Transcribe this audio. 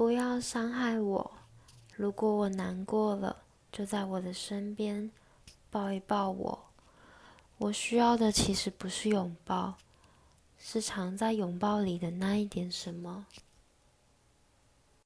不要伤害我。如果我难过了就在我的身边抱一抱我。我需要的其实不是拥抱是藏在拥抱里的那一点什么。